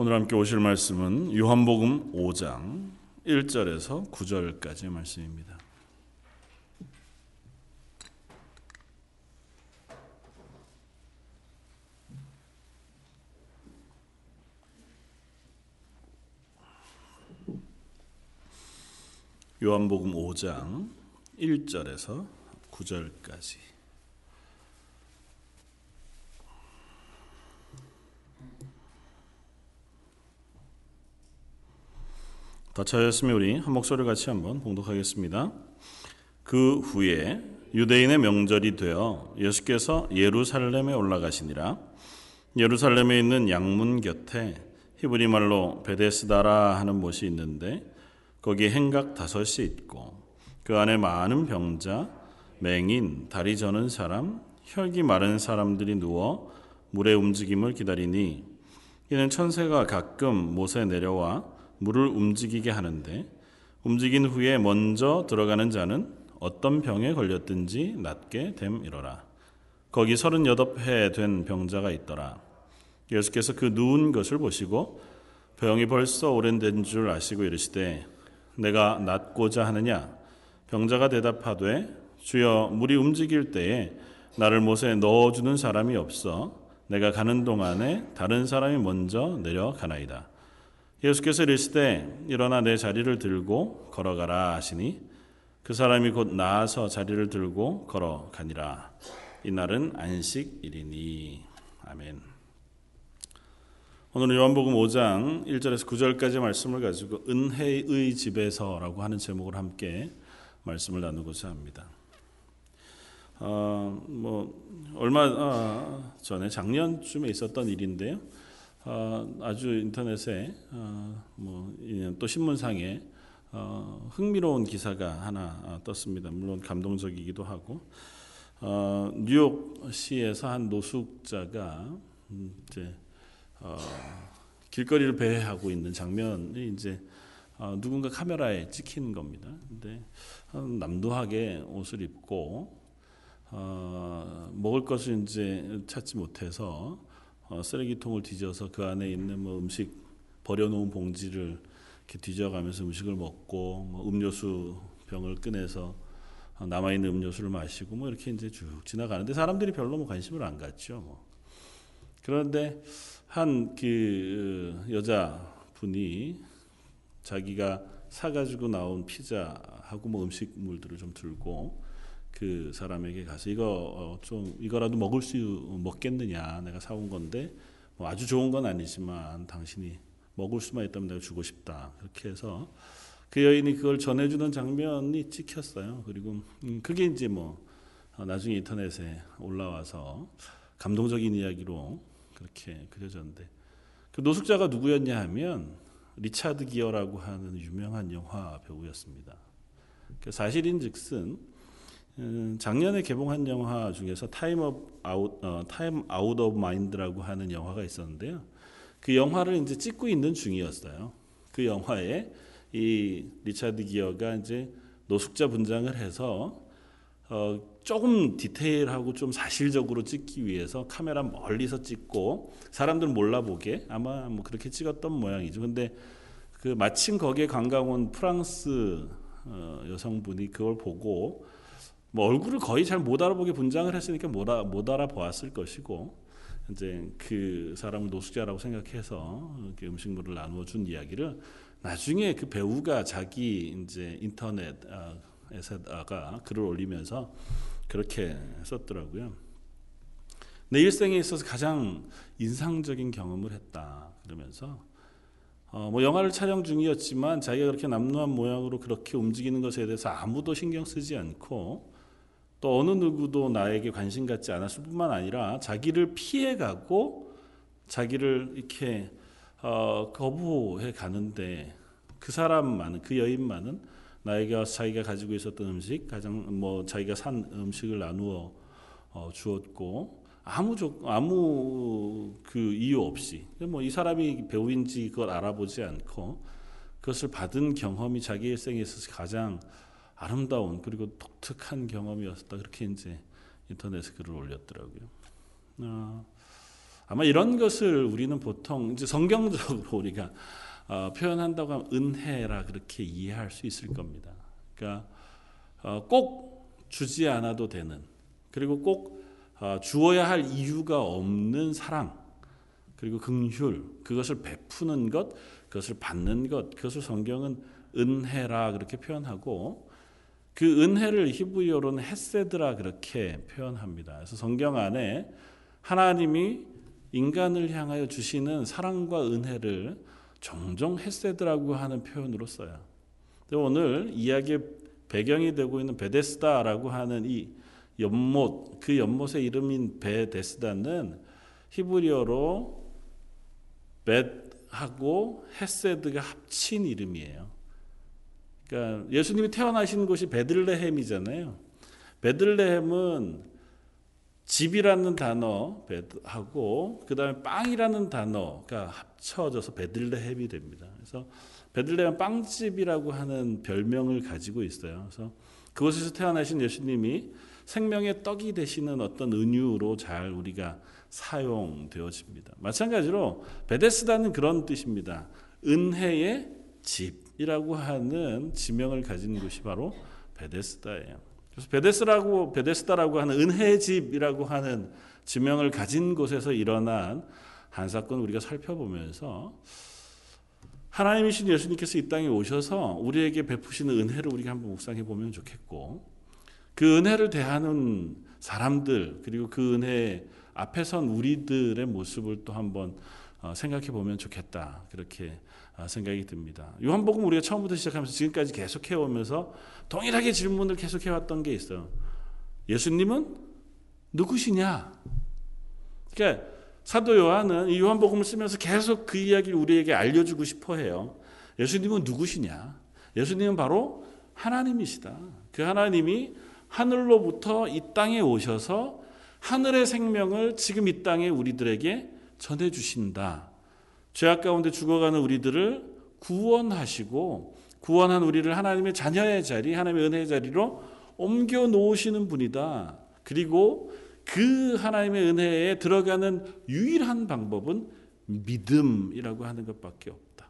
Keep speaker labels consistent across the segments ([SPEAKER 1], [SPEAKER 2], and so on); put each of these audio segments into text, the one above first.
[SPEAKER 1] 오늘 함께 오실 말씀은 요한복음 5장 1절에서 9절까지의 말씀입니다. 요한복음 5장 1절에서 9절까지 다 차였으면 우리 한 목소리 같이 한번 봉독하겠습니다. 그 후에 유대인의 명절이 되어 예수께서 예루살렘에 올라가시니라 예루살렘에 있는 양문 곁에 히브리 말로 베데스다라 하는 못이 있는데 거기 행각 다섯이 있고 그 안에 많은 병자, 맹인, 다리 저는 사람, 혈기 마른 사람들이 누워 물의 움직임을 기다리니 이는 천세가 가끔 못에 내려와 물을 움직이게 하는데 움직인 후에 먼저 들어가는 자는 어떤 병에 걸렸든지 낫게 됨이로라. 거기 서른여덟 해 된 병자가 있더라. 예수께서 그 누운 것을 보시고 병이 벌써 오랜된 줄 아시고 이르시되 내가 낫고자 하느냐 병자가 대답하되 주여 물이 움직일 때에 나를 못에 넣어주는 사람이 없어 내가 가는 동안에 다른 사람이 먼저 내려가나이다. 예수께서 이르시되 일어나 내 자리를 들고 걸어가라 하시니 그 사람이 곧 나아서 자리를 들고 걸어가니라. 이날은 안식일이니. 아멘. 오늘은 요한복음 5장 1절에서 9절까지 말씀을 가지고 은혜의 집에서라고 하는 제목을 함께 말씀을 나누고자 합니다. 어, 뭐 얼마 어, 전에 작년쯤에 있었던 일인데요. 어, 아주 인터넷에 어, 뭐또 신문상에 어, 흥미로운 기사가 하나 어, 떴습니다. 물론 감동적이기도 하고 어, 뉴욕시에서 한 노숙자가 음, 이제 어, 길거리를 배회하고 있는 장면이 이제 누군가 카메라에 찍힌 겁니다. 근데 남도하게 옷을 입고 먹을 것을 이제 찾지 못해서 어, 쓰레기통을 뒤져서 그 안에 있는 뭐 음식 버려놓은 봉지를 이렇게 뒤져가면서 음식을 먹고 뭐 음료수 병을 꺼내서 어, 남아 있는 음료수를 마시고 뭐 이렇게 이제 쭉 지나가는데 사람들이 별로 뭐 관심을 안 갖죠. 뭐. 그런데 한 그 여자 분이 자기가 사가지고 나온 피자하고 뭐 음식물들을 좀 들고 그 사람에게 가서 이거 어, 좀 이거라도 먹을 수 먹겠느냐 내가 사온 건데 뭐 아주 좋은 건 아니지만 당신이 먹을 수만 있다면 내가 주고 싶다 그렇게 해서 그 여인이 그걸 전해주는 장면이 찍혔어요 그리고 음, 그게 이제 뭐 어, 나중에 인터넷에 올라와서 감동적인 이야기로 그렇게 그려졌는데 그 노숙자가 누구였냐 하면 리차드 기어라고 하는 유명한 영화 배우였습니다. 그 사실인즉슨 음, 작년에 개봉한 영화 중에서 Time up out 어, Time Out of Mind라고 하는 영화가 있었는데요. 그 영화를 이제 찍고 있는 중이었어요. 그 영화에 이 리차드 기어가 이제 노숙자 분장을 해서 어, 조금 디테일하고 좀 사실적으로 찍기 위해서 카메라 멀리서 찍고 사람들 몰라보게 아마 뭐 그렇게 찍었던 모양이죠. 근데 그 마침 거기에 관광 온 프랑스 어, 여성분이 그걸 보고 뭐 얼굴을 거의 잘 못 알아보게 분장을 했으니까 못, 아, 못 알아보았을 것이고 이제 그 사람을 노숙자라고 생각해서 이렇게 음식물을 나누어 준 이야기를 나중에 그 배우가 자기 이제 인터넷에서가 글을 올리면서 그렇게 썼더라고요. 내 일생에 있어서 가장 인상적인 경험을 했다 그러면서 어, 뭐 영화를 촬영 중이었지만 자기가 그렇게 남루한 모양으로 그렇게 움직이는 것에 대해서 아무도 신경 쓰지 않고 또 어느 누구도 나에게 관심 갖지 않았을 뿐만 아니라 자기를 피해가고 자기를 이렇게 어, 거부해 가는데 그 사람만은 그 여인만은 나에게 자기가 가지고 있었던 음식 가장 뭐 자기가 산 음식을 나누어 어, 주었고 아무 조, 아무 그 이유 없이 뭐 이 사람이 배우인지 그걸 알아보지 않고 그것을 받은 경험이 자기 일생에 있어서 가장 아름다운 그리고 독특한 경험이었다. 그렇게 이제 인터넷에 글을 올렸더라고요. 어, 아마 이런 것을 우리는 보통 이제 성경적으로 우리가 어, 표현한다고 하면 은혜라 그렇게 이해할 수 있을 겁니다. 그러니까 어, 꼭 주지 않아도 되는 그리고 꼭 어, 주어야 할 이유가 없는 사랑 그리고 긍휼 그것을 베푸는 것 그것을 받는 것 그것을 성경은 은혜라 그렇게 표현하고 그 은혜를 히브리어로는 헤세드라 그렇게 표현합니다. 그래서 성경 안에 하나님이 인간을 향하여 주시는 사랑과 은혜를 종종 헤세드라고 하는 표현으로 써요. 오늘 이야기의 배경이 되고 있는 베데스다라고 하는 이 연못 그 연못의 이름인 베데스다는 히브리어로 벳하고 헤세드가 합친 이름이에요. 그러니까 예수님이 태어나신 곳이 베들레헴이잖아요. 베들레헴은 집이라는 단어 하고 그다음에 빵이라는 단어가 합쳐져서 베들레헴이 됩니다. 그래서 베들레헴 빵집이라고 하는 별명을 가지고 있어요. 그래서 그곳에서 태어나신 예수님이 생명의 떡이 되시는 어떤 은유로 잘 우리가 사용되어집니다. 마찬가지로 베데스다는 그런 뜻입니다. 은혜의 집 이라고 하는 지명을 가진 곳이 바로 베데스다예요. 그래서 베데스라고 베데스다라고 하는 은혜의 집이라고 하는 지명을 가진 곳에서 일어난 한 사건 우리가 살펴보면서 하나님이신 예수님께서 이 땅에 오셔서 우리에게 베푸시는 은혜를 우리가 한번 묵상해 보면 좋겠고 그 은혜를 대하는 사람들 그리고 그 은혜 앞에 선 우리들의 모습을 또 한번 어, 생각해 보면 좋겠다 그렇게 어, 생각이 듭니다. 요한복음 우리가 처음부터 시작하면서 지금까지 계속 해오면서 동일하게 질문을 계속 해왔던 게 있어요. 예수님은 누구시냐? 그러니까 사도 요한은 이 요한복음을 쓰면서 계속 그 이야기를 우리에게 알려주고 싶어해요. 예수님은 누구시냐? 예수님은 바로 하나님이시다. 그 하나님이 하늘로부터 이 땅에 오셔서 하늘의 생명을 지금 이 땅에 우리들에게 전해 주신다. 죄악 가운데 죽어가는 우리들을 구원하시고 구원한 우리를 하나님의 자녀의 자리, 하나님의 은혜의 자리로 옮겨 놓으시는 분이다. 그리고 그 하나님의 은혜에 들어가는 유일한 방법은 믿음이라고 하는 것밖에 없다.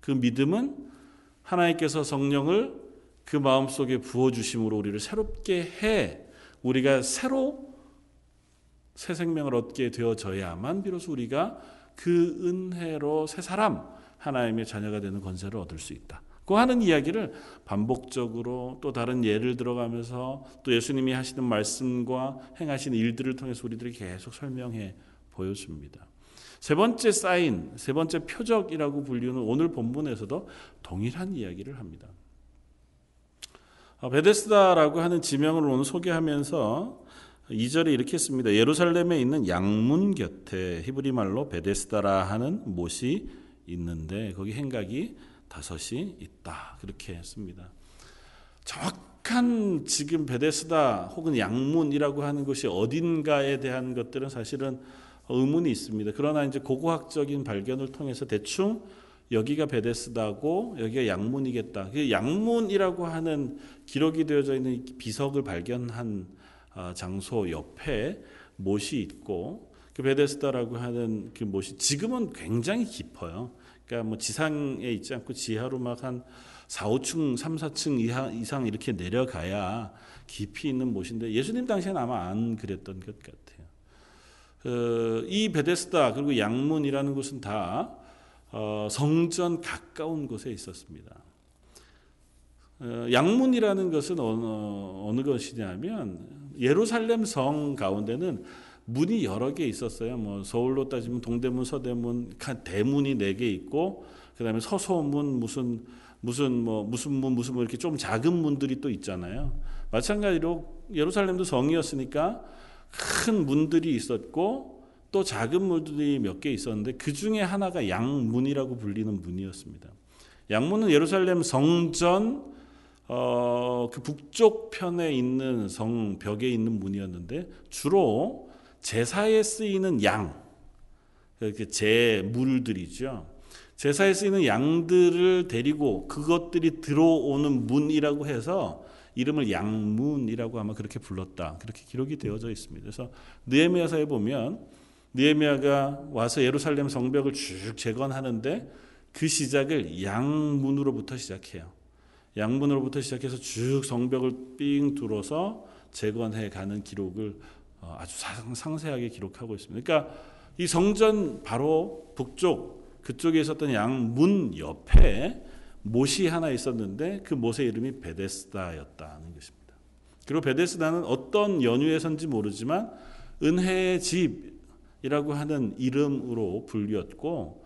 [SPEAKER 1] 그 믿음은 하나님께서 성령을 그 마음속에 부어 주심으로 우리를 새롭게 해 우리가 새로 새 생명을 얻게 되어져야만 비로소 우리가 그 은혜로 새 사람 하나님의 자녀가 되는 권세를 얻을 수 있다. 그 하는 이야기를 반복적으로 또 다른 예를 들어가면서 또 예수님이 하시는 말씀과 행하시는 일들을 통해서 우리들이 계속 설명해 보여줍니다. 세 번째 사인, 세 번째 표적이라고 불리는 오늘 본문에서도 동일한 이야기를 합니다. 아, 베데스다라고 하는 지명을 오늘 소개하면서 2절에 이렇게 씁니다. 예루살렘에 있는 양문 곁에 히브리 말로 베데스다라 하는 못이 있는데 거기 행각이 다섯이 있다. 그렇게 씁니다. 정확한 지금 베데스다 혹은 양문이라고 하는 것이 어딘가에 대한 것들은 사실은 의문이 있습니다. 그러나 이제 고고학적인 발견을 통해서 대충 여기가 베데스다고 여기가 양문이겠다. 그 양문이라고 하는 기록이 되어져 있는 비석을 발견한 어, 장소 옆에 못이 있고 그 베데스다라고 하는 그 못이 지금은 굉장히 깊어요. 그러니까 뭐 지상에 있지 않고 지하로 막 한 4, 5층, 3, 4층 이상 이렇게 내려가야 깊이 있는 못인데 예수님 당시에는 아마 안 그랬던 것 같아요. 어, 이 베데스다 그리고 양문이라는 곳은 다 어, 성전 가까운 곳에 있었습니다. 양문이라는 것은 어느, 어느 것이냐면 예루살렘 성 가운데는 문이 여러 개 있었어요. 뭐 서울로 따지면 동대문, 서대문, 대문이 네 개 있고 그다음에 서소문 무슨 무슨 뭐 무슨 문 무슨 문 이렇게 좀 작은 문들이 또 있잖아요. 마찬가지로 예루살렘도 성이었으니까 큰 문들이 있었고 또 작은 문들이 몇 개 있었는데 그 중에 하나가 양문이라고 불리는 문이었습니다. 양문은 예루살렘 성전 어, 그 북쪽 편에 있는 성 벽에 있는 문이었는데 주로 제사에 쓰이는 양, 그 제물들이죠. 제사에 쓰이는 양들을 데리고 그것들이 들어오는 문이라고 해서 이름을 양문이라고 아마 그렇게 불렀다. 그렇게 기록이 되어져 있습니다. 그래서 느헤미야서에 보면 느헤미야가 와서 예루살렘 성벽을 쭉 재건하는데 그 시작을 양문으로부터 시작해요. 양문으로부터 시작해서 쭉 성벽을 삥 둘러서 재건해 가는 기록을 어, 아주 상세하게 기록하고 있습니다. 그러니까 이 성전 바로 북쪽 그쪽에 있었던 양문 옆에 못이 하나 있었는데 그 못의 이름이 베데스다였다는 것입니다. 그리고 베데스다는 어떤 연유에선지 모르지만 은혜의 집이라고 하는 이름으로 불렸고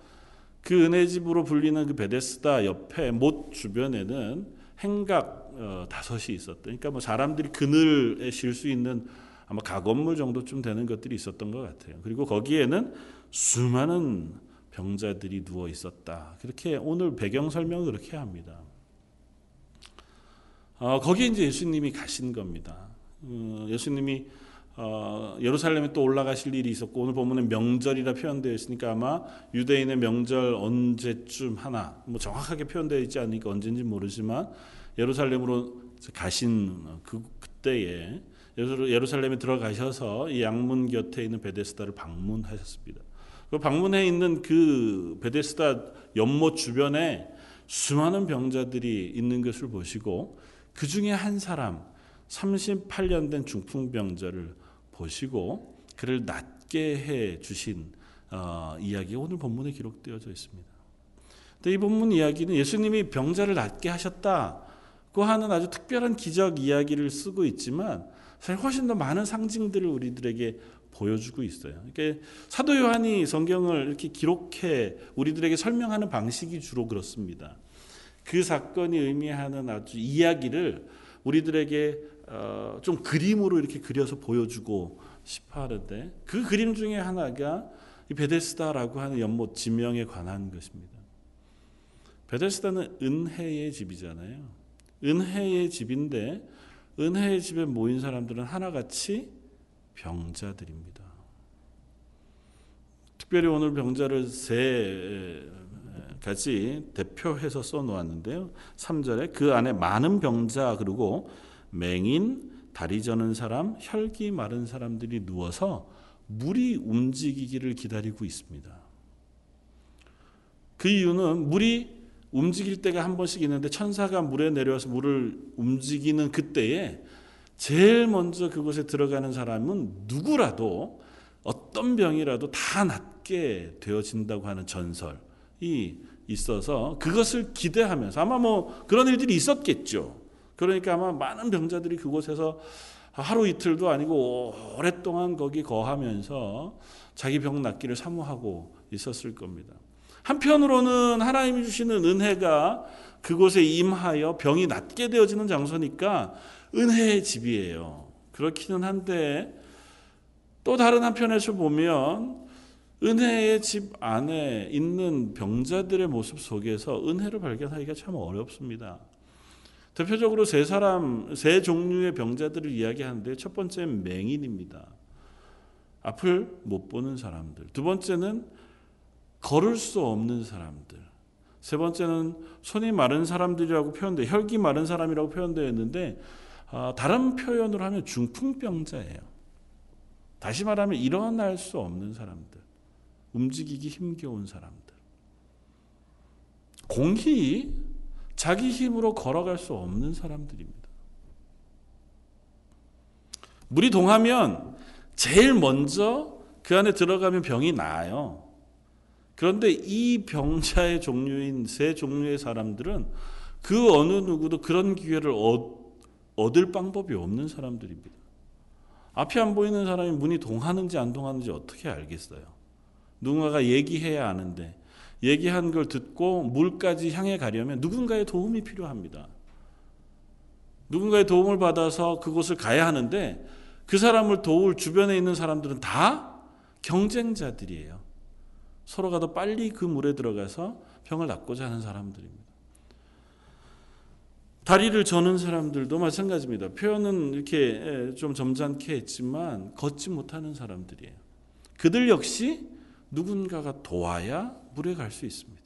[SPEAKER 1] 그 은혜의 집으로 불리는 그 베데스다 옆에 못 주변에는 행각 어, 다섯이 있었다. 그러니까 뭐 사람들이 그늘에 쉴 수 있는 아마 가건물 정도쯤 되는 것들이 있었던 것 같아요. 그리고 거기에는 수많은 병자들이 누워 있었다. 그렇게 오늘 배경 설명을 그렇게 합니다. 어, 거기에 이제 예수님이 가신 겁니다. 어, 예수님이 어, 예루살렘에 또 올라가실 일이 있었고 오늘 보면에 명절이라 표현되어 있으니까 아마 유대인의 명절 언제쯤 하나 뭐 정확하게 표현되어 있지 않으니까 언제인지 모르지만 예루살렘으로 가신 그 그때에 예루살렘에 들어가셔서 이 양문 곁에 있는 베데스다를 방문하셨습니다. 그 방문해 있는 그 베데스다 연못 주변에 수많은 병자들이 있는 것을 보시고 그 중에 한 사람 38년 된 중풍병자를 보시고 그를 낫게 해 주신 어, 이야기가 오늘 본문에 기록되어져 있습니다. 이 본문 이야기는 예수님이 병자를 낫게 하셨다고 하는 아주 특별한 기적 이야기를 쓰고 있지만 사실 훨씬 더 많은 상징들을 우리들에게 보여주고 있어요. 그러니까 사도 요한이 성경을 이렇게 기록해 우리들에게 설명하는 방식이 주로 그렇습니다. 그 사건이 의미하는 아주 이야기를 우리들에게 어, 좀 그림으로 이렇게 그려서 보여주고 싶어 하는데 그 그림 중에 하나가 이 베데스다라고 하는 연못 지명에 관한 것입니다. 베데스다는 은혜의 집이잖아요. 은혜의 집인데 은혜의 집에 모인 사람들은 하나같이 병자들입니다. 특별히 오늘 병자를 세 가지 대표해서 써 놓았는데요. 3절에 그 안에 많은 병자 그리고 맹인, 다리 저는 사람, 혈기 마른 사람들이 누워서 물이 움직이기를 기다리고 있습니다. 그 이유는 물이 움직일 때가 한 번씩 있는데 천사가 물에 내려와서 물을 움직이는 그때에 제일 먼저 그곳에 들어가는 사람은 누구라도 어떤 병이라도 다 낫게 되어진다고 하는 전설이 있어서 그것을 기대하면서 아마 뭐 그런 일들이 있었겠죠. 그러니까 아마 많은 병자들이 그곳에서 하루 이틀도 아니고 오랫동안 거기 거하면서 자기 병 낫기를 사모하고 있었을 겁니다. 한편으로는 하나님이 주시는 은혜가 그곳에 임하여 병이 낫게 되어지는 장소니까 은혜의 집이에요. 그렇기는 한데 또 다른 한편에서 보면 은혜의 집 안에 있는 병자들의 모습 속에서 은혜를 발견하기가 참 어렵습니다. 대표적으로 세 사람, 세 종류의 병자들을 이야기하는데 첫 번째는 맹인입니다. 앞을 못 보는 사람들. 두 번째는 걸을 수 없는 사람들. 세 번째는 손이 마른 사람들이라고 표현돼 혈기 마른 사람이라고 표현되어 있는데 아, 다른 표현으로 하면 중풍병자예요. 다시 말하면 일어날 수 없는 사람들, 움직이기 힘겨운 사람들. 공히 자기 힘으로 걸어갈 수 없는 사람들입니다. 물이 동하면 제일 먼저 그 안에 들어가면 병이 나아요. 그런데 이 병자의 종류인 세 종류의 사람들은 그 어느 누구도 그런 기회를 얻 을 방법이 없는 사람들입니다. 앞이 안 보이는 사람이 문이 동하는지 안 동하는지 어떻게 알겠어요? 누군가가 얘기해야 아는데 얘기한 걸 듣고 물까지 향해 가려면 누군가의 도움이 필요합니다. 누군가의 도움을 받아서 그곳을 가야 하는데 그 사람을 도울 주변에 있는 사람들은 다 경쟁자들이에요. 서로가 더 빨리 그 물에 들어가서 병을 낫고자 하는 사람들입니다. 다리를 저는 사람들도 마찬가지입니다. 표현은 이렇게 좀 점잖게 했지만 걷지 못하는 사람들이에요. 그들 역시 누군가가 도와야 물에 갈 수 있습니다.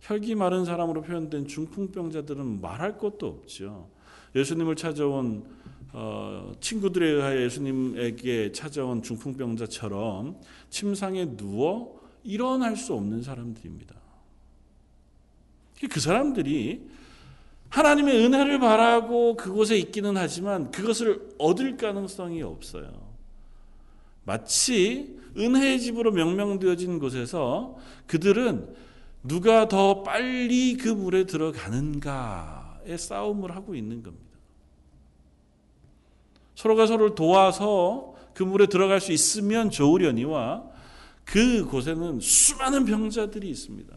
[SPEAKER 1] 혈기 마른 사람으로 표현된 중풍병자들은 말할 것도 없죠. 예수님을 찾아온 어, 친구들에 의하여 예수님에게 찾아온 중풍병자처럼 침상에 누워 일어날 수 없는 사람들입니다. 그 사람들이 하나님의 은혜를 바라고 그곳에 있기는 하지만 그것을 얻을 가능성이 없어요. 마치 은혜의 집으로 명명되어진 곳에서 그들은 누가 더 빨리 그 물에 들어가는가의 싸움을 하고 있는 겁니다. 서로가 서로를 도와서 그 물에 들어갈 수 있으면 좋으려니와 그 곳에는 수많은 병자들이 있습니다.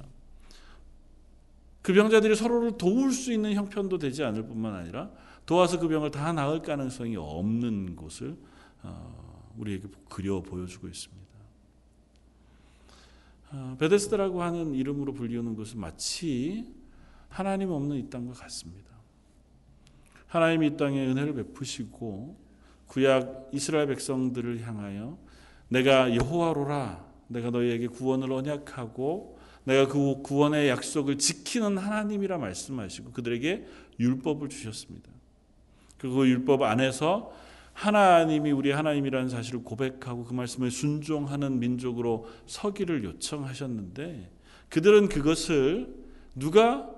[SPEAKER 1] 그 병자들이 서로를 도울 수 있는 형편도 되지 않을 뿐만 아니라 도와서 그 병을 다 나을 가능성이 없는 곳을 어, 우리에게 그려 보여주고 있습니다. 어, 베데스다라고 하는 이름으로 불리우는 것은 마치 하나님 없는 이 땅과 같습니다. 하나님이 이 땅에 은혜를 베푸시고 구약 이스라엘 백성들을 향하여 내가 여호와로라 내가 너희에게 구원을 언약하고 내가 그 구원의 약속을 지키는 하나님이라 말씀하시고 그들에게 율법을 주셨습니다. 그 율법 안에서 하나님이 우리 하나님이라는 사실을 고백하고 그 말씀에 순종하는 민족으로 서기를 요청하셨는데 그들은 그것을 누가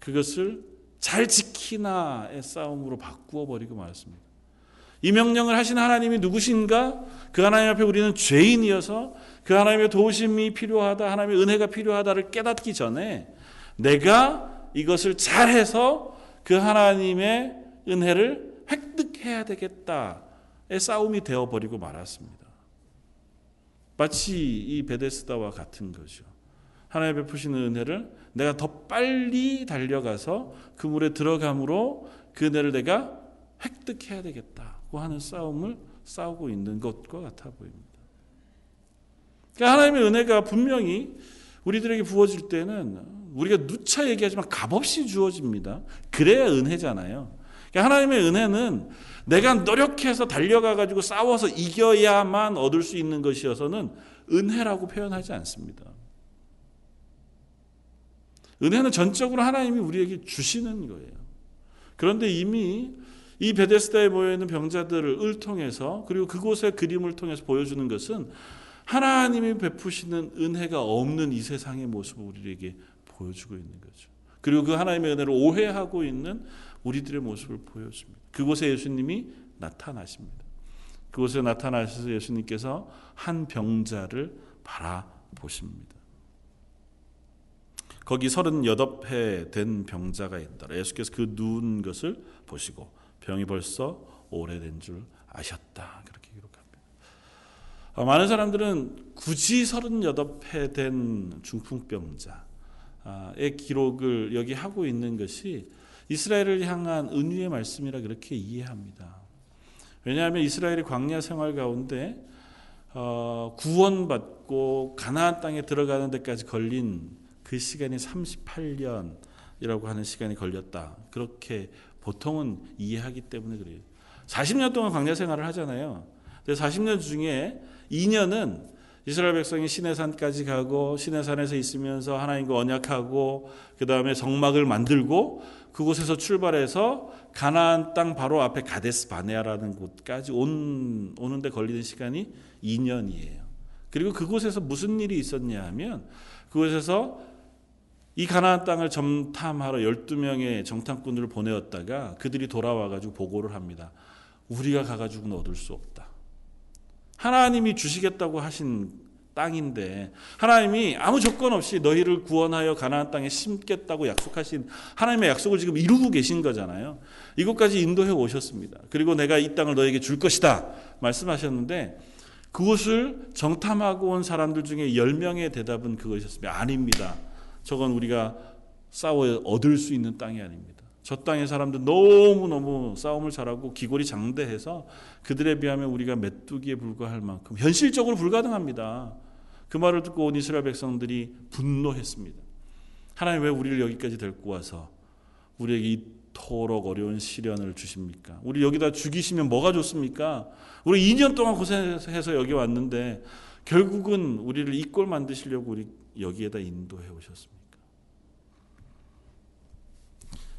[SPEAKER 1] 그것을 잘 지키나의 싸움으로 바꾸어 버리고 말았습니다. 이 명령을 하신 하나님이 누구신가? 그 하나님 앞에 우리는 죄인이어서 그 하나님의 도우심이 필요하다, 하나님의 은혜가 필요하다를 깨닫기 전에 내가 이것을 잘해서 그 하나님의 은혜를 획득해야 되겠다의 싸움이 되어버리고 말았습니다. 마치 이 베데스다와 같은 거죠. 하나님 베푸시는 은혜를 내가 더 빨리 달려가서 그 물에 들어감으로 그 은혜를 내가 획득해야 되겠다고 하는 싸움을 싸우고 있는 것과 같아 보입니다. 그러니까 하나님의 은혜가 분명히 우리들에게 부어질 때는 우리가 누차 얘기하지만 값없이 주어집니다. 그래야 은혜잖아요. 그러니까 하나님의 은혜는 내가 노력해서 달려가 가지고 싸워서 이겨야만 얻을 수 있는 것이어서는 은혜라고 표현하지 않습니다. 은혜는 전적으로 하나님이 우리에게 주시는 거예요. 그런데 이미 이 베데스다에 모여 있는 병자들을 을 통해서 그리고 그곳의 그림을 통해서 보여주는 것은 하나님이 베푸시는 은혜가 없는 이 세상의 모습을 우리에게 보여주고 있는 거죠. 그리고 그 하나님의 은혜를 오해하고 있는 우리들의 모습을 보여줍니다. 그곳에 예수님이 나타나십니다. 그곳에 나타나셔서 예수님께서 한 병자를 바라보십니다. 거기 38회 된 병자가 있더라. 예수께서 그 누운 것을 보시고 병이 벌써 오래된 줄 아셨다. 그렇게 기록합니다. 어, 많은 사람들은 굳이 38회 된 중풍병자의 기록을 여기 하고 있는 것이 이스라엘을 향한 은유의 말씀이라 그렇게 이해합니다. 왜냐하면 이스라엘이 광야 생활 가운데 어, 구원받고 가나안 땅에 들어가는 데까지 걸린 그 시간이 38년이라고 하는 시간이 걸렸다. 그렇게 보통은 이해하기 때문에 그래요. 40년 동안 광야 생활을 하잖아요. 근데 40년 중에 2년은 이스라엘 백성이 시내산까지 가고 시내산에서 있으면서 하나님과 언약하고 그 다음에 성막을 만들고 그곳에서 출발해서 가나안 땅 바로 앞에 가데스 바네아라는 곳까지 온 오는데 걸리는 시간이 2년이에요. 그리고 그곳에서 무슨 일이 있었냐 하면 그곳에서 이 가나안 땅을 점탐하러 12명의 정탐꾼들을 보내었다가 그들이 돌아와 가지고 보고를 합니다. 우리가 가 가지고는 얻을 수 없다. 하나님이 주시겠다고 하신 땅인데 하나님이 아무 조건 없이 너희를 구원하여 가나안 땅에 심겠다고 약속하신 하나님의 약속을 지금 이루고 계신 거잖아요. 이곳까지 인도해 오셨습니다. 그리고 내가 이 땅을 너에게 줄 것이다 말씀하셨는데 그곳을 정탐하고 온 사람들 중에 10명의 대답은 그것이었습니다. 아닙니다. 저건 우리가 싸워 얻을 수 있는 땅이 아닙니다. 저 땅의 사람들 너무너무 싸움을 잘하고 기골이 장대해서 그들에 비하면 우리가 메뚜기에 불과할 만큼 현실적으로 불가능합니다. 그 말을 듣고 온 이스라엘 백성들이 분노했습니다. 하나님 왜 우리를 여기까지 데리고 와서 우리에게 이토록 어려운 시련을 주십니까? 우리 여기다 죽이시면 뭐가 좋습니까? 우리 2년 동안 고생해서 여기 왔는데 결국은 우리를 이 꼴 만드시려고 우리 여기에다 인도해 오셨습니다.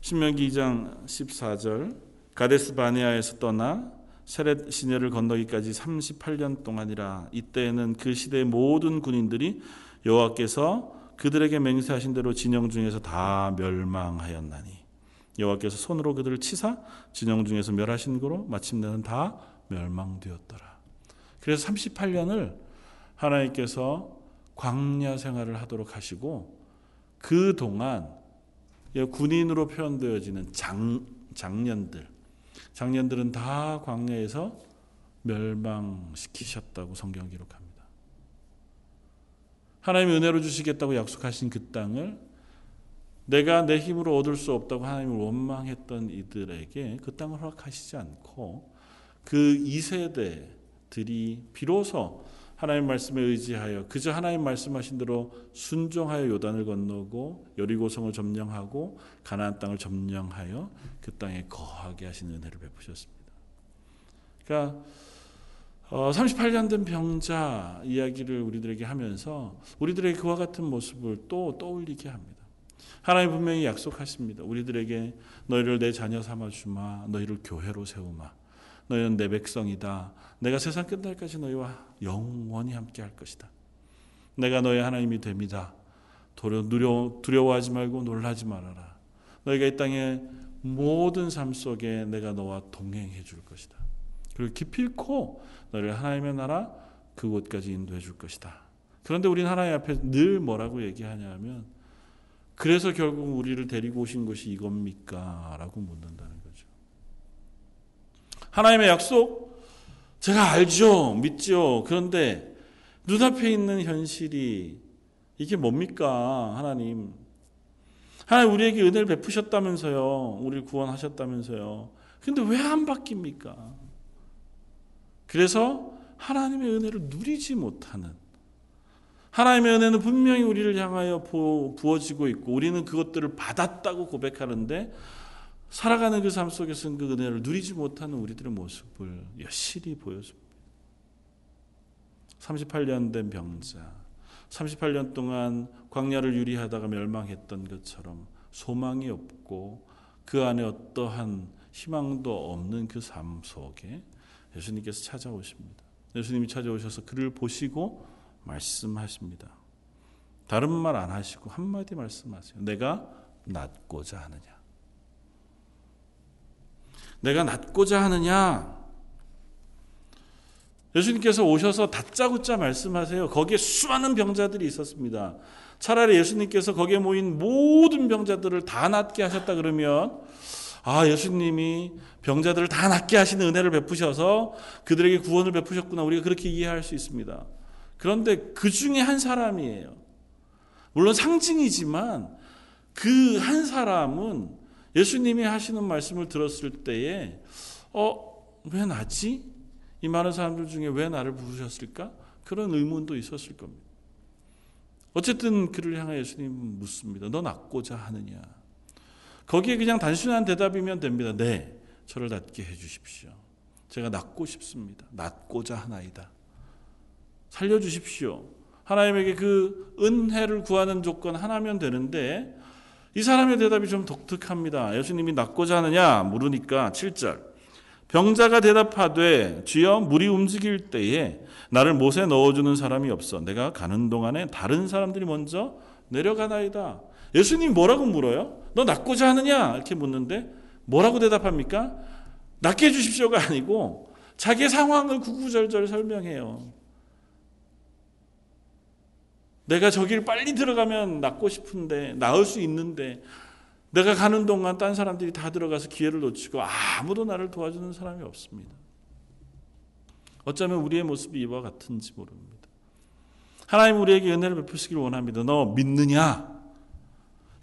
[SPEAKER 1] 신명기 2장 14절 가데스 바네아에서 떠나 세렛 시내를 건너기까지 38년 동안이라 이때에는 그 시대의 모든 군인들이 여호와께서 그들에게 맹세하신 대로 진영 중에서 다 멸망하였나니 여호와께서 손으로 그들을 치사 진영 중에서 멸하신 거로 마침내는 다 멸망되었더라. 그래서 38년을 하나님께서 광야 생활을 하도록 하시고 그 동안 군인으로 표현되어지는 장 장년들 장년들은 다 광야에서 멸망시키셨다고 성경 기록합니다. 하나님이 은혜로 주시겠다고 약속하신 그 땅을 내가 내 힘으로 얻을 수 없다고 하나님을 원망했던 이들에게 그 땅을 허락하시지 않고 그 2세대들이 비로소 하나님 말씀에 의지하여 그저 하나님 말씀하신 대로 순종하여 요단을 건너고 여리고성을 점령하고 가나안 땅을 점령하여 그 땅에 거하게 하신 은혜를 베푸셨습니다. 그러니까 38년 어, 된 병자 이야기를 우리들에게 하면서 우리들에게 그와 같은 모습을 또 떠올리게 합니다. 하나님 분명히 약속하십니다. 우리들에게 너희를 내 자녀 삼아 주마, 너희를 교회로 세우마. 너희는 내 백성이다. 내가 세상 끝날까지 너희와 영원히 함께 할 것이다. 내가 너희 하나님이 됩니다. 두려워, 두려워하지 말고 놀라지 말아라. 너희가 이 땅의 모든 삶 속에 내가 너와 동행해 줄 것이다. 그리고 기필코 너를 하나님의 나라 그곳까지 인도해 줄 것이다. 그런데 우리는 하나님 앞에 늘 뭐라고 얘기하냐면 그래서 결국 우리를 데리고 오신 것이 이겁니까? 라고 묻는다는 거죠. 하나님의 약속 제가 알죠. 믿죠. 그런데 눈앞에 있는 현실이 이게 뭡니까? 하나님. 하나님 우리에게 은혜를 베푸셨다면서요. 우리를 구원하셨다면서요. 근데 왜 안 바뀝니까? 그래서 하나님의 은혜를 누리지 못하는 하나님의 은혜는 분명히 우리를 향하여 부어지고 있고 우리는 그것들을 받았다고 고백하는데 살아가는 그 삶 속에서는 그 은혜를 누리지 못하는 우리들의 모습을 여실히 보여줍니다. 38년 된 병자, 38년 동안 광야를 유리하다가 멸망했던 것처럼 소망이 없고 그 안에 어떠한 희망도 없는 그 삶 속에 예수님께서 찾아오십니다. 예수님이 찾아오셔서 그를 보시고 말씀하십니다. 다른 말 안 하시고 한마디 말씀하세요. 내가 낫고자 하느냐. 내가 낫고자 하느냐. 예수님께서 오셔서 다짜고짜 말씀하세요. 거기에 수많은 병자들이 있었습니다. 차라리 예수님께서 거기에 모인 모든 병자들을 다 낫게 하셨다 그러면 아, 예수님이 병자들을 다 낫게 하시는 은혜를 베푸셔서 그들에게 구원을 베푸셨구나. 우리가 그렇게 이해할 수 있습니다. 그런데 그 중에 한 사람이에요. 물론 상징이지만 그 한 사람은 예수님이 하시는 말씀을 들었을 때에 어, 왜 나지? 이 많은 사람들 중에 왜 나를 부르셨을까? 그런 의문도 있었을 겁니다. 어쨌든 그를 향해 예수님은 묻습니다. 너 낫고자 하느냐? 거기에 그냥 단순한 대답이면 됩니다. 네, 저를 낫게 해 주십시오. 제가 낫고 싶습니다. 낫고자 하나이다. 살려 주십시오. 하나님에게 그 은혜를 구하는 조건 하나면 되는데 이 사람의 대답이 좀 독특합니다. 예수님이 낫고자 하느냐 물으니까 7절. 병자가 대답하되 주여 물이 움직일 때에 나를 못에 넣어주는 사람이 없어. 내가 가는 동안에 다른 사람들이 먼저 내려가나이다. 예수님 뭐라고 물어요? 너 낫고자 하느냐? 이렇게 묻는데 뭐라고 대답합니까? 낫게 해주십시오가 아니고 자기의 상황을 구구절절 설명해요. 내가 저길 빨리 들어가면 낫고 싶은데 나을 수 있는데 내가 가는 동안 딴 사람들이 다 들어가서 기회를 놓치고 아무도 나를 도와주는 사람이 없습니다. 어쩌면 우리의 모습이 이와 같은지 모릅니다. 하나님 우리에게 은혜를 베푸시길 원합니다. 너 믿느냐?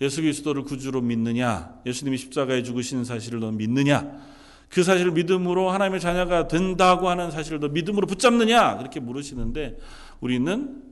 [SPEAKER 1] 예수 그리스도를 구주로 믿느냐? 예수님이 십자가에 죽으시는 사실을 너 믿느냐? 그 사실을 믿음으로 하나님의 자녀가 된다고 하는 사실을 너 믿음으로 붙잡느냐? 그렇게 물으시는데 우리는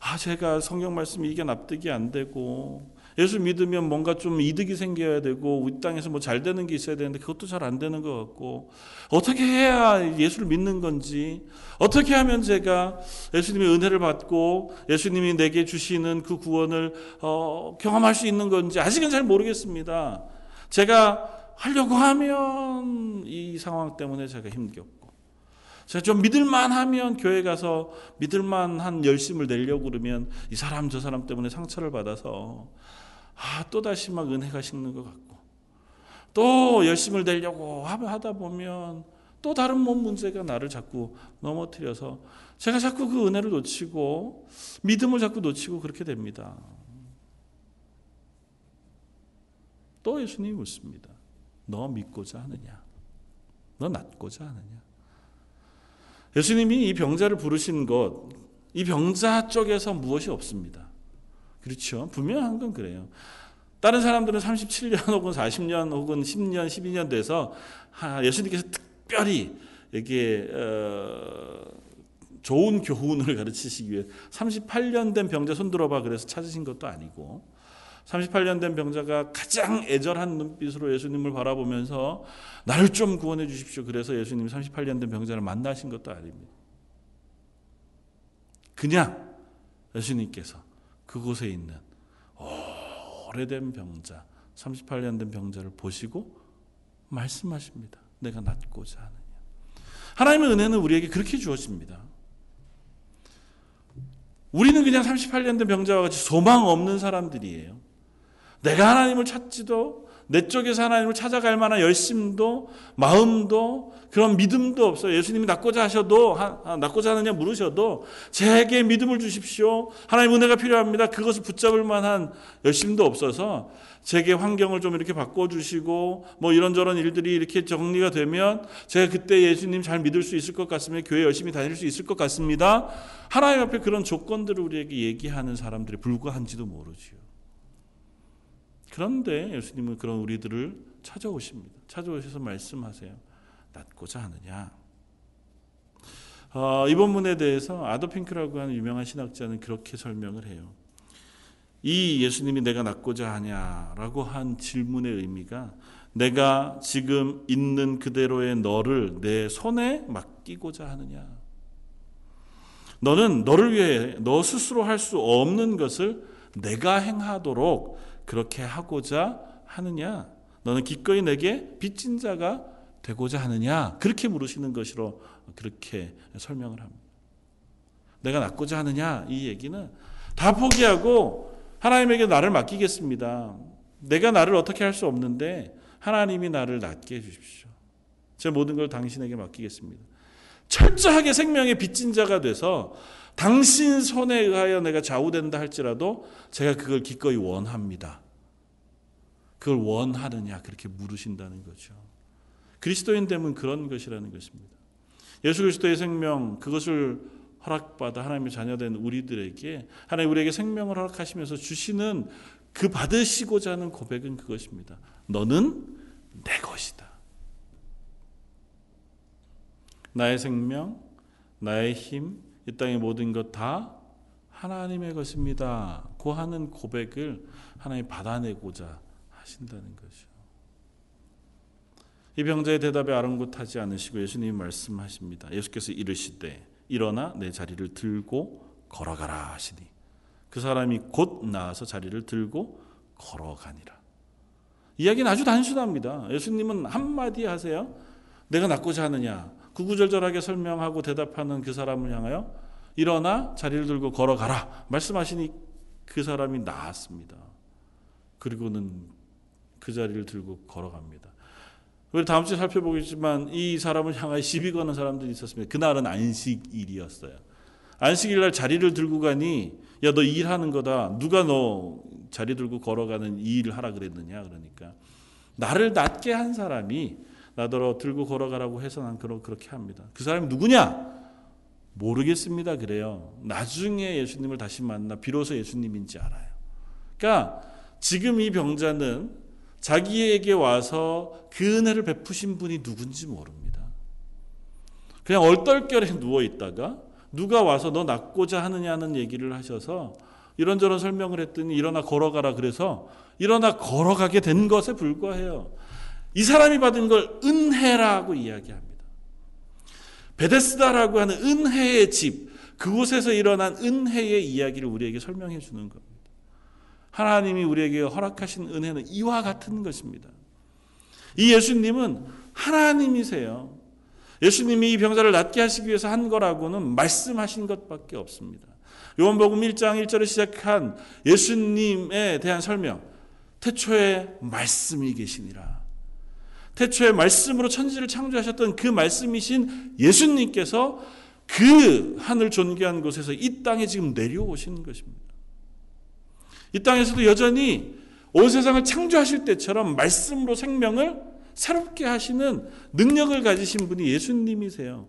[SPEAKER 1] 아 제가 성경 말씀이 이게 납득이 안 되고 예수 믿으면 뭔가 좀 이득이 생겨야 되고 이 땅에서 뭐 잘 되는 게 있어야 되는데 그것도 잘 안 되는 것 같고 어떻게 해야 예수를 믿는 건지 어떻게 하면 제가 예수님의 은혜를 받고 예수님이 내게 주시는 그 구원을 어, 경험할 수 있는 건지 아직은 잘 모르겠습니다. 제가 하려고 하면 이 상황 때문에 제가 힘겹고 제가 좀 믿을만 하면 교회 가서 믿을만 한 열심을 내려고 그러면 이 사람 저 사람 때문에 상처를 받아서 아, 또다시 막 은혜가 식는 것 같고 또 열심을 내려고 하다 보면 또 다른 몸 문제가 나를 자꾸 넘어뜨려서 제가 자꾸 그 은혜를 놓치고 믿음을 자꾸 놓치고 그렇게 됩니다. 또 예수님이 묻습니다. 너 믿고자 하느냐? 너 낫고자 하느냐? 예수님이 이 병자를 부르신 것, 이 병자 쪽에서 무엇이 없습니다. 그렇죠? 분명한 건 그래요. 다른 사람들은 37년 혹은 40년 혹은 10년, 12년 돼서 예수님께서 특별히 이게 어, 좋은 교훈을 가르치시기 위해 38년 된 병자 손 들어봐 그래서 찾으신 것도 아니고 38년 된 병자가 가장 애절한 눈빛으로 예수님을 바라보면서 나를 좀 구원해 주십시오. 그래서 예수님이 38년 된 병자를 만나신 것도 아닙니다. 그냥 예수님께서 그곳에 있는 오래된 병자, 38년 된 병자를 보시고 말씀하십니다. 내가 낫고자 하느냐. 하나님의 은혜는 우리에게 그렇게 주어집니다. 우리는 그냥 38년 된 병자와 같이 소망 없는 사람들이에요. 내가 하나님을 찾지도 내 쪽에서 하나님을 찾아갈 만한 열심도 마음도 그런 믿음도 없어요. 예수님이 낫고자 하셔도 낫고자 하느냐 물으셔도 제게 믿음을 주십시오. 하나님 은혜가 필요합니다. 그것을 붙잡을 만한 열심도 없어서 제게 환경을 좀 이렇게 바꿔 주시고 뭐 이런저런 일들이 이렇게 정리가 되면 제가 그때 예수님 잘 믿을 수 있을 것 같습니다. 교회 열심히 다닐 수 있을 것 같습니다. 하나님 앞에 그런 조건들을 우리에게 얘기하는 사람들이 불과한지도 모르지요. 그런데 예수님은 그런 우리들을 찾아오십니다. 찾아오셔서 말씀하세요. 낫고자 하느냐. 어, 이번 문에 대해서 아더핑크라고 하는 유명한 신학자는 그렇게 설명을 해요. 이 예수님이 내가 낫고자 하냐라고 한 질문의 의미가 내가 지금 있는 그대로의 너를 내 손에 맡기고자 하느냐. 너는 너를 위해 너 스스로 할 수 없는 것을 내가 행하도록 그렇게 하고자 하느냐? 너는 기꺼이 내게 빚진 자가 되고자 하느냐? 그렇게 물으시는 것으로 그렇게 설명을 합니다. 내가 낫고자 하느냐? 이 얘기는 다 포기하고 하나님에게 나를 맡기겠습니다. 내가 나를 어떻게 할 수 없는데 하나님이 나를 낫게 해주십시오. 제 모든 걸 당신에게 맡기겠습니다. 철저하게 생명의 빚진 자가 돼서 당신 손에 의하여 내가 좌우된다 할지라도 제가 그걸 기꺼이 원합니다. 그걸 원하느냐 그렇게 물으신다는 거죠. 그리스도인 되면 그런 것이라는 것입니다. 예수 그리스도의 생명 그것을 허락받아 하나님의 자녀된 우리들에게 하나님 우리에게 생명을 허락하시면서 주시는 그 받으시고자 하는 고백은 그것입니다. 너는 내 것이다. 나의 생명, 나의 힘, 이 땅의 모든 것 다 하나님의 것입니다. 고 하는 고백을 하나님 받아내고자 하신다는 거죠. 이 병자의 대답에 아랑곳하지 않으시고 예수님이 말씀하십니다. 예수께서 이르시되 일어나 내 자리를 들고 걸어가라 하시니 그 사람이 곧 나와서 자리를 들고 걸어가니라. 이야기는 아주 단순합니다. 예수님은 한마디 하세요. 내가 낫고자 하느냐. 구구절절하게 설명하고 대답하는 그 사람을 향하여 일어나 자리를 들고 걸어가라 말씀하시니 그 사람이 나았습니다. 그리고는 그 자리를 들고 걸어갑니다. 우리 다음 주에 살펴보겠지만 이 사람을 향하여 시비 거는 사람들이 있었습니다. 그날은 안식일이었어요. 안식일 날 자리를 들고 가니 야 너 일하는 거다. 누가 너 자리 들고 걸어가는 이 일을 하라 그랬느냐 그러니까 나를 낫게 한 사람이 나더러 들고 걸어가라고 해서 난 그렇게 합니다. 그 사람이 누구냐? 모르겠습니다. 그래요. 나중에 예수님을 다시 만나 비로소 예수님인지 알아요. 그러니까 지금 이 병자는 자기에게 와서 그 은혜를 베푸신 분이 누군지 모릅니다. 그냥 얼떨결에 누워 있다가 누가 와서 너 낫고자 하느냐는 얘기를 하셔서 이런저런 설명을 했더니 일어나 걸어가라 그래서 일어나 걸어가게 된 것에 불과해요. 이 사람이 받은 걸 은혜라고 이야기합니다. 베데스다라고 하는 은혜의 집, 그곳에서 일어난 은혜의 이야기를 우리에게 설명해 주는 겁니다. 하나님이 우리에게 허락하신 은혜는 이와 같은 것입니다. 이 예수님은 하나님이세요. 예수님이 이 병자를 낫게 하시기 위해서 한 거라고는 말씀하신 것밖에 없습니다. 요한복음 1장 1절에 시작한 예수님에 대한 설명. 태초에 말씀이 계시니라. 태초에 말씀으로 천지를 창조하셨던 그 말씀이신 예수님께서 그 하늘 존귀한 곳에서 이 땅에 지금 내려오신 것입니다. 이 땅에서도 여전히 온 세상을 창조하실 때처럼 말씀으로 생명을 새롭게 하시는 능력을 가지신 분이 예수님이세요.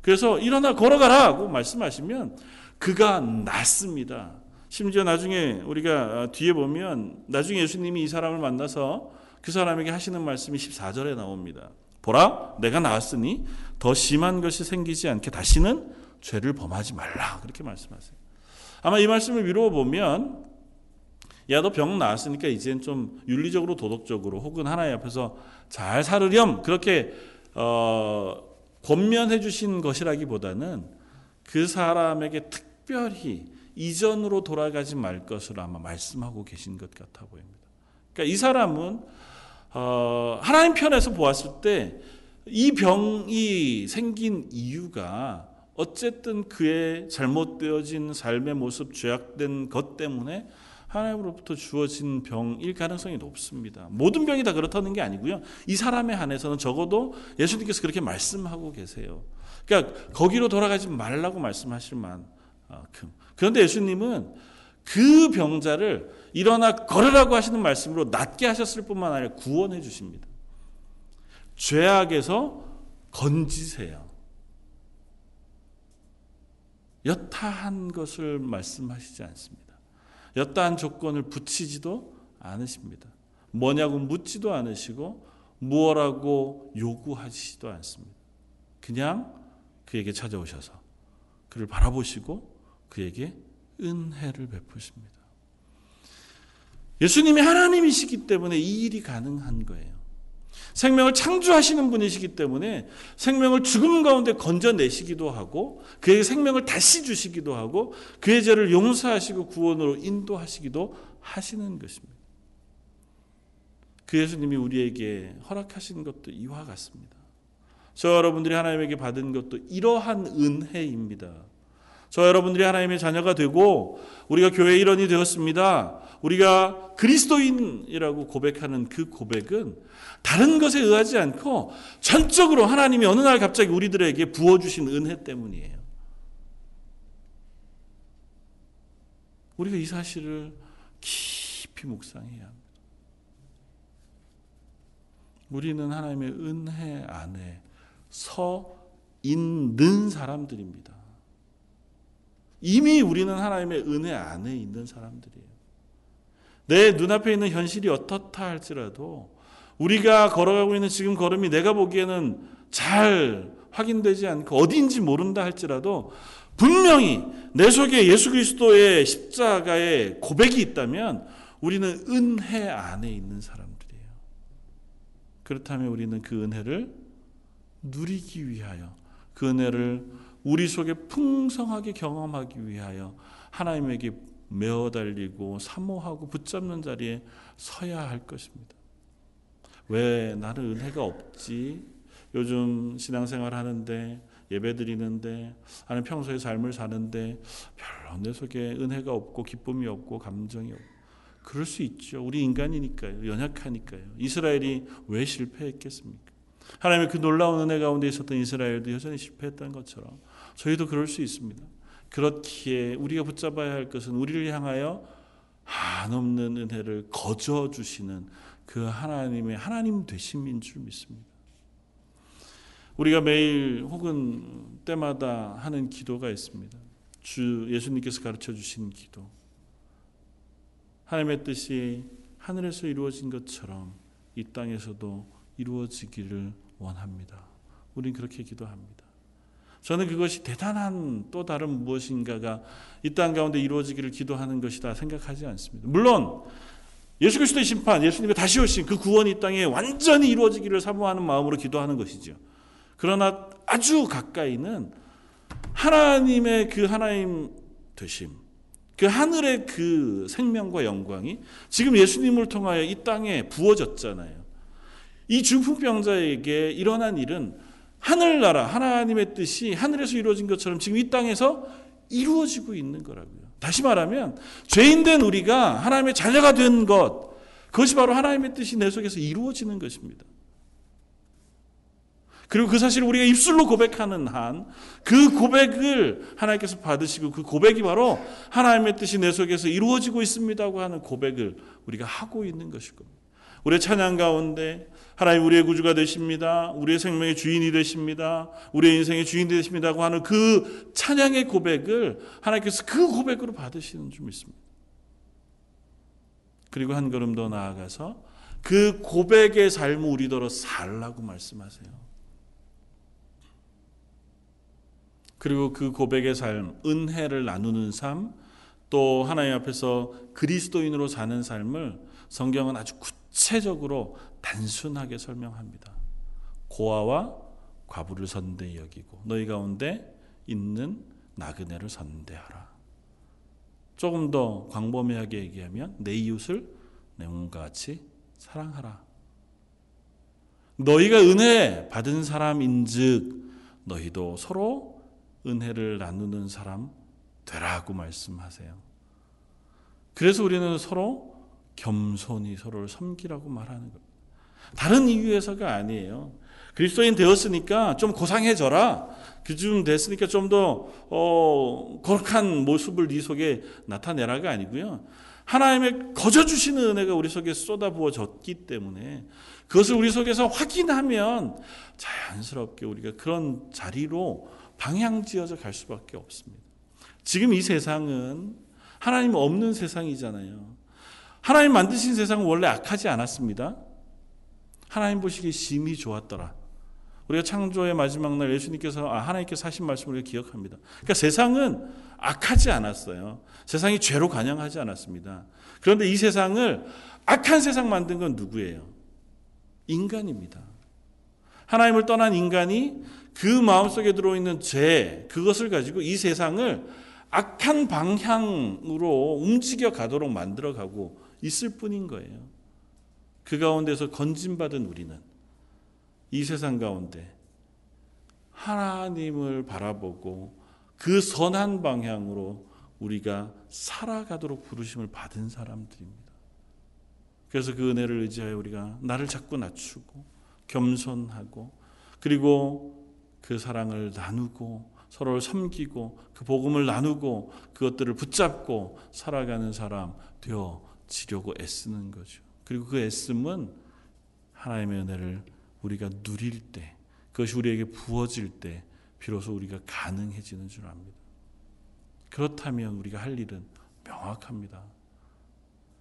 [SPEAKER 1] 그래서 일어나 걸어가라고 말씀하시면 그가 낫습니다. 심지어 나중에 우리가 뒤에 보면 나중에 예수님이 이 사람을 만나서 그 사람에게 하시는 말씀이 14절에 나옵니다. 보라, 내가 나왔으니 더 심한 것이 생기지 않게 다시는 죄를 범하지 말라. 그렇게 말씀하세요. 아마 이 말씀을 미루어 보면 야, 너 병 나았으니까 이젠 좀 윤리적으로 도덕적으로 혹은 하나님 앞에서 잘 살으렴 그렇게 어, 권면해 주신 것이라기보다는 그 사람에게 특별히 이전으로 돌아가지 말 것을 아마 말씀하고 계신 것 같아 보입니다. 그러니까 이 사람은 어, 하나님 편에서 보았을 때 이 병이 생긴 이유가 어쨌든 그의 잘못되어진 삶의 모습, 죄악된 것 때문에 하나님으로부터 주어진 병일 가능성이 높습니다. 모든 병이 다 그렇다는 게 아니고요. 이 사람에 한해서는 적어도 예수님께서 그렇게 말씀하고 계세요. 그러니까 거기로 돌아가지 말라고 말씀하실 만큼. 그런데 예수님은 그 병자를 일어나 걸으라고 하시는 말씀으로 낫게 하셨을 뿐만 아니라 구원해 주십니다. 죄악에서 건지세요. 여타한 것을 말씀하시지 않습니다. 여타한 조건을 붙이지도 않으십니다. 뭐냐고 묻지도 않으시고 무엇라고 요구하시지도 않습니다. 그냥 그에게 찾아오셔서 그를 바라보시고 그에게 은혜를 베푸십니다. 예수님이 하나님이시기 때문에 이 일이 가능한 거예요. 생명을 창조하시는 분이시기 때문에 생명을 죽음 가운데 건져내시기도 하고 그의 생명을 다시 주시기도 하고 그의 죄를 용서하시고 구원으로 인도하시기도 하시는 것입니다. 그 예수님이 우리에게 허락하신 것도 이와 같습니다. 저 여러분들이 하나님에게 받은 것도 이러한 은혜입니다. 저 여러분들이 하나님의 자녀가 되고 우리가 교회 일원이 되었습니다. 우리가 그리스도인이라고 고백하는 그 고백은 다른 것에 의하지 않고 전적으로 하나님이 어느 날 갑자기 우리들에게 부어주신 은혜 때문이에요. 우리가 이 사실을 깊이 묵상해야 합니다. 우리는 하나님의 은혜 안에 서 있는 사람들입니다. 이미 우리는 하나님의 은혜 안에 있는 사람들이에요. 내 눈앞에 있는 현실이 어떻다 할지라도 우리가 걸어가고 있는 지금 걸음이 내가 보기에는 잘 확인되지 않고 어디인지 모른다 할지라도 분명히 내 속에 예수 그리스도의 십자가의 고백이 있다면 우리는 은혜 안에 있는 사람들이에요. 그렇다면 우리는 그 은혜를 누리기 위하여 그 은혜를 우리 속에 풍성하게 경험하기 위하여 하나님에게 메어 달리고 사모하고 붙잡는 자리에 서야 할 것입니다. 왜 나는 은혜가 없지? 요즘 신앙생활 하는데 예배 드리는데 아니 평소에 삶을 사는데 별로 내 속에 은혜가 없고 기쁨이 없고 감정이 없고 그럴 수 있죠. 우리 인간이니까요. 연약하니까요. 이스라엘이 왜 실패했겠습니까? 하나님의 그 놀라운 은혜 가운데 있었던 이스라엘도 여전히 실패했던 것처럼 저희도 그럴 수 있습니다. 그렇기에 우리가 붙잡아야 할 것은 우리를 향하여 한없는 은혜를 거저 주시는 그 하나님의 하나님 되심인 줄 믿습니다. 우리가 매일 혹은 때마다 하는 기도가 있습니다. 주 예수님께서 가르쳐 주신 기도. 하나님의 뜻이 하늘에서 이루어진 것처럼 이 땅에서도 이루어지기를 원합니다. 우린 그렇게 기도합니다. 저는 그것이 대단한 또 다른 무엇인가가 이 땅 가운데 이루어지기를 기도하는 것이다 생각하지 않습니다. 물론 예수 그리스도의 심판, 예수님의 다시 오신 그 구원이 이 땅에 완전히 이루어지기를 사모하는 마음으로 기도하는 것이죠. 그러나 아주 가까이는 하나님의 그 하나님 되심, 그 하늘의 그 생명과 영광이 지금 예수님을 통하여 이 땅에 부어졌잖아요. 이 중풍병자에게 일어난 일은 하늘나라 하나님의 뜻이 하늘에서 이루어진 것처럼 지금 이 땅에서 이루어지고 있는 거라고요. 다시 말하면 죄인된 우리가 하나님의 자녀가 된 것, 그것이 바로 하나님의 뜻이 내 속에서 이루어지는 것입니다. 그리고 그 사실을 우리가 입술로 고백하는 한 그 고백을 하나님께서 받으시고 그 고백이 바로 하나님의 뜻이 내 속에서 이루어지고 있습니다고 하는 고백을 우리가 하고 있는 것일 겁니다. 우리의 찬양 가운데 하나님 우리의 구주가 되십니다. 우리의 생명의 주인이 되십니다. 우리의 인생의 주인이 되십니다고 하는 그 찬양의 고백을 하나님께서 그 고백으로 받으시는 줄 믿습니다. 그리고 한 걸음 더 나아가서 그 고백의 삶을 우리더러 살라고 말씀하세요. 그리고 그 고백의 삶, 은혜를 나누는 삶, 또 하나님 앞에서 그리스도인으로 사는 삶을 성경은 아주 구체적으로 단순하게 설명합니다. 고아와 과부를 선대 여기고 너희 가운데 있는 나그네를 선대하라. 조금 더 광범위하게 얘기하면 내 이웃을 내 몸과 같이 사랑하라. 너희가 은혜 받은 사람인즉 너희도 서로 은혜를 나누는 사람 되라고 말씀하세요. 그래서 우리는 서로 겸손히 서로를 섬기라고 말하는 겁니다. 다른 이유에서가 아니에요. 그리스도인 되었으니까 좀 고상해져라. 그쯤 됐으니까 좀 더 어, 거룩한 모습을 네 속에 나타내라가 아니고요. 하나님의 거저 주시는 은혜가 우리 속에 쏟아 부어졌기 때문에 그것을 우리 속에서 확인하면 자연스럽게 우리가 그런 자리로 방향지어져 갈 수밖에 없습니다. 지금 이 세상은 하나님 없는 세상이잖아요. 하나님 만드신 세상은 원래 악하지 않았습니다. 하나님 보시기에 심히 좋았더라. 우리가 창조의 마지막 날 예수님께서 아, 하나님께서 하신 말씀을 우리가 기억합니다. 그러니까 세상은 악하지 않았어요. 세상이 죄로 관영하지 않았습니다. 그런데 이 세상을 악한 세상 만든 건 누구예요? 인간입니다. 하나님을 떠난 인간이 그 마음속에 들어있는 죄, 그것을 가지고 이 세상을 악한 방향으로 움직여 가도록 만들어 가고 있을 뿐인 거예요. 그 가운데서 건진받은 우리는 이 세상 가운데 하나님을 바라보고 그 선한 방향으로 우리가 살아가도록 부르심을 받은 사람들입니다. 그래서 그 은혜를 의지하여 우리가 나를 자꾸 낮추고 겸손하고 그리고 그 사랑을 나누고 서로를 섬기고 그 복음을 나누고 그것들을 붙잡고 살아가는 사람 되어 지려고 애쓰는 거죠. 그리고 그 애씀은 하나님의 은혜를 우리가 누릴 때 그것이 우리에게 부어질 때 비로소 우리가 가능해지는 줄 압니다. 그렇다면 우리가 할 일은 명확합니다.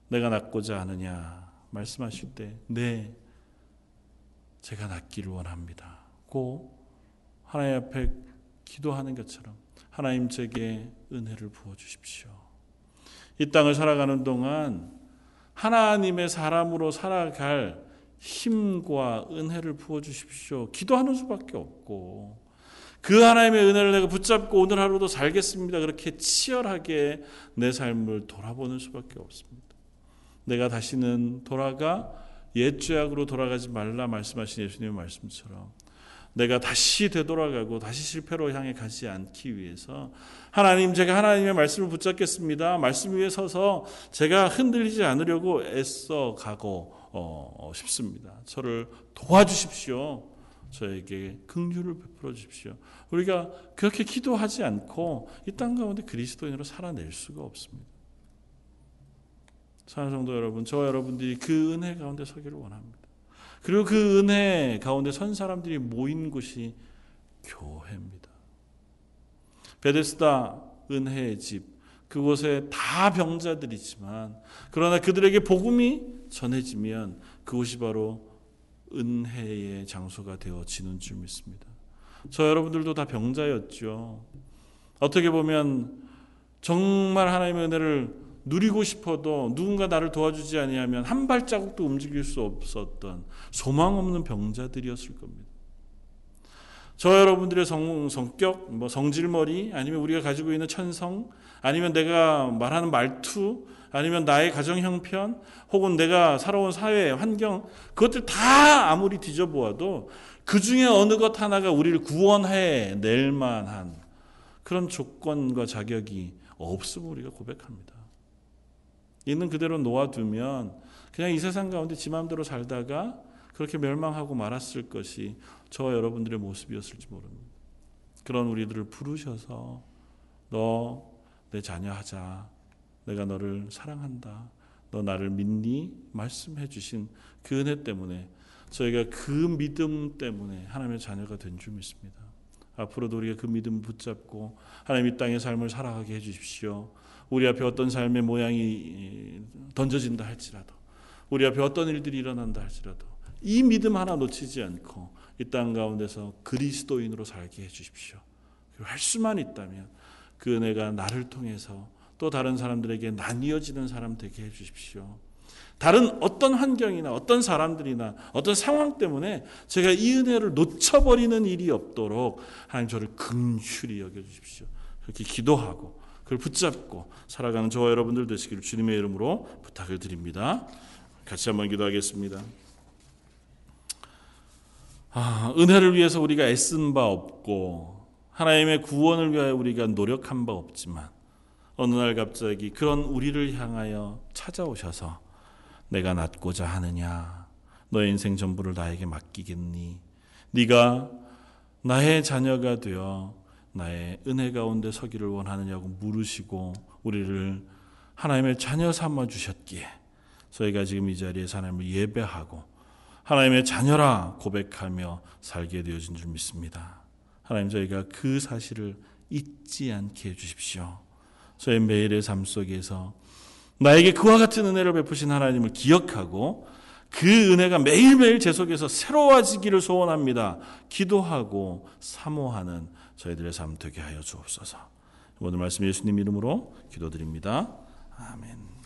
[SPEAKER 1] 내가 낫고자 하느냐 말씀하실 때 네, 제가 낫기를 원합니다. 고 하나님 앞에 기도하는 것처럼 하나님 제게 은혜를 부어 주십시오. 이 땅을 살아가는 동안 하나님의 사람으로 살아갈 힘과 은혜를 부어 주십시오. 기도하는 수밖에 없고 그 하나님의 은혜를 내가 붙잡고 오늘 하루도 살겠습니다. 그렇게 치열하게 내 삶을 돌아보는 수밖에 없습니다. 내가 다시는 돌아가 옛 죄악으로 돌아가지 말라 말씀하신 예수님의 말씀처럼 내가 다시 되돌아가고 다시 실패로 향해 가지 않기 위해서 하나님 제가 하나님의 말씀을 붙잡겠습니다. 말씀 위에 서서 제가 흔들리지 않으려고 애써 가고 어, 싶습니다. 저를 도와주십시오. 저에게 긍휼을 베풀어 주십시오. 우리가 그렇게 기도하지 않고 이 땅 가운데 그리스도인으로 살아낼 수가 없습니다. 사는 성도 여러분, 저 여러분들이 그 은혜 가운데 서기를 원합니다. 그리고 그 은혜 가운데 선 사람들이 모인 곳이 교회입니다. 베데스다 은혜의 집 그곳에 다 병자들이지만 그러나 그들에게 복음이 전해지면 그곳이 바로 은혜의 장소가 되어지는 줄 믿습니다. 저 여러분들도 다 병자였죠. 어떻게 보면 정말 하나님의 은혜를 누리고 싶어도 누군가 나를 도와주지 아니하면 한 발자국도 움직일 수 없었던 소망 없는 병자들이었을 겁니다. 저 여러분들의 성, 성격, 뭐 성질머리, 아니면 우리가 가지고 있는 천성, 아니면 내가 말하는 말투, 아니면 나의 가정 형편 혹은 내가 살아온 사회 환경 그것들 다 아무리 뒤져보아도 그 중에 어느 것 하나가 우리를 구원해 낼 만한 그런 조건과 자격이 없음을 우리가 고백합니다. 있는 그대로 놓아두면 그냥 이 세상 가운데 지 마음대로 살다가 그렇게 멸망하고 말았을 것이 저와 여러분들의 모습이었을지 모릅니다. 그런 우리들을 부르셔서 너 내 자녀 하자. 내가 너를 사랑한다. 너 나를 믿니? 말씀해 주신 그 은혜 때문에 저희가 그 믿음 때문에 하나님의 자녀가 된 줄 믿습니다. 앞으로도 우리가 그 믿음 붙잡고 하나님 이 땅의 삶을 살아가게 해 주십시오. 우리 앞에 어떤 삶의 모양이 던져진다 할지라도 우리 앞에 어떤 일들이 일어난다 할지라도 이 믿음 하나 놓치지 않고 이 땅 가운데서 그리스도인으로 살게 해 주십시오. 할 수만 있다면 그 은혜가 나를 통해서 또 다른 사람들에게 나뉘어지는 사람 되게 해 주십시오. 다른 어떤 환경이나 어떤 사람들이나 어떤 상황 때문에 제가 이 은혜를 놓쳐버리는 일이 없도록 하나님 저를 긍휼히 여겨 주십시오. 그렇게 기도하고 그걸 붙잡고 살아가는 저와 여러분들 되시기를 주님의 이름으로 부탁을 드립니다. 같이 한번 기도하겠습니다. 아, 은혜를 위해서 우리가 애쓴 바 없고 하나님의 구원을 위하여 우리가 노력한 바 없지만 어느 날 갑자기 그런 우리를 향하여 찾아오셔서 내가 낫고자 하느냐 너의 인생 전부를 나에게 맡기겠니 네가 나의 자녀가 되어 나의 은혜 가운데 서기를 원하느냐고 물으시고 우리를 하나님의 자녀 삼아 주셨기에 저희가 지금 이 자리에서 하나님을 예배하고 하나님의 자녀라 고백하며 살게 되어진 줄 믿습니다. 하나님 저희가 그 사실을 잊지 않게 해주십시오. 저의 매일의 삶 속에서 나에게 그와 같은 은혜를 베푸신 하나님을 기억하고 그 은혜가 매일매일 제 속에서 새로워지기를 소원합니다. 기도하고 사모하는 저희들의 삶 되게 하여 주옵소서. 오늘 말씀 예수님 이름으로 기도드립니다. 아멘.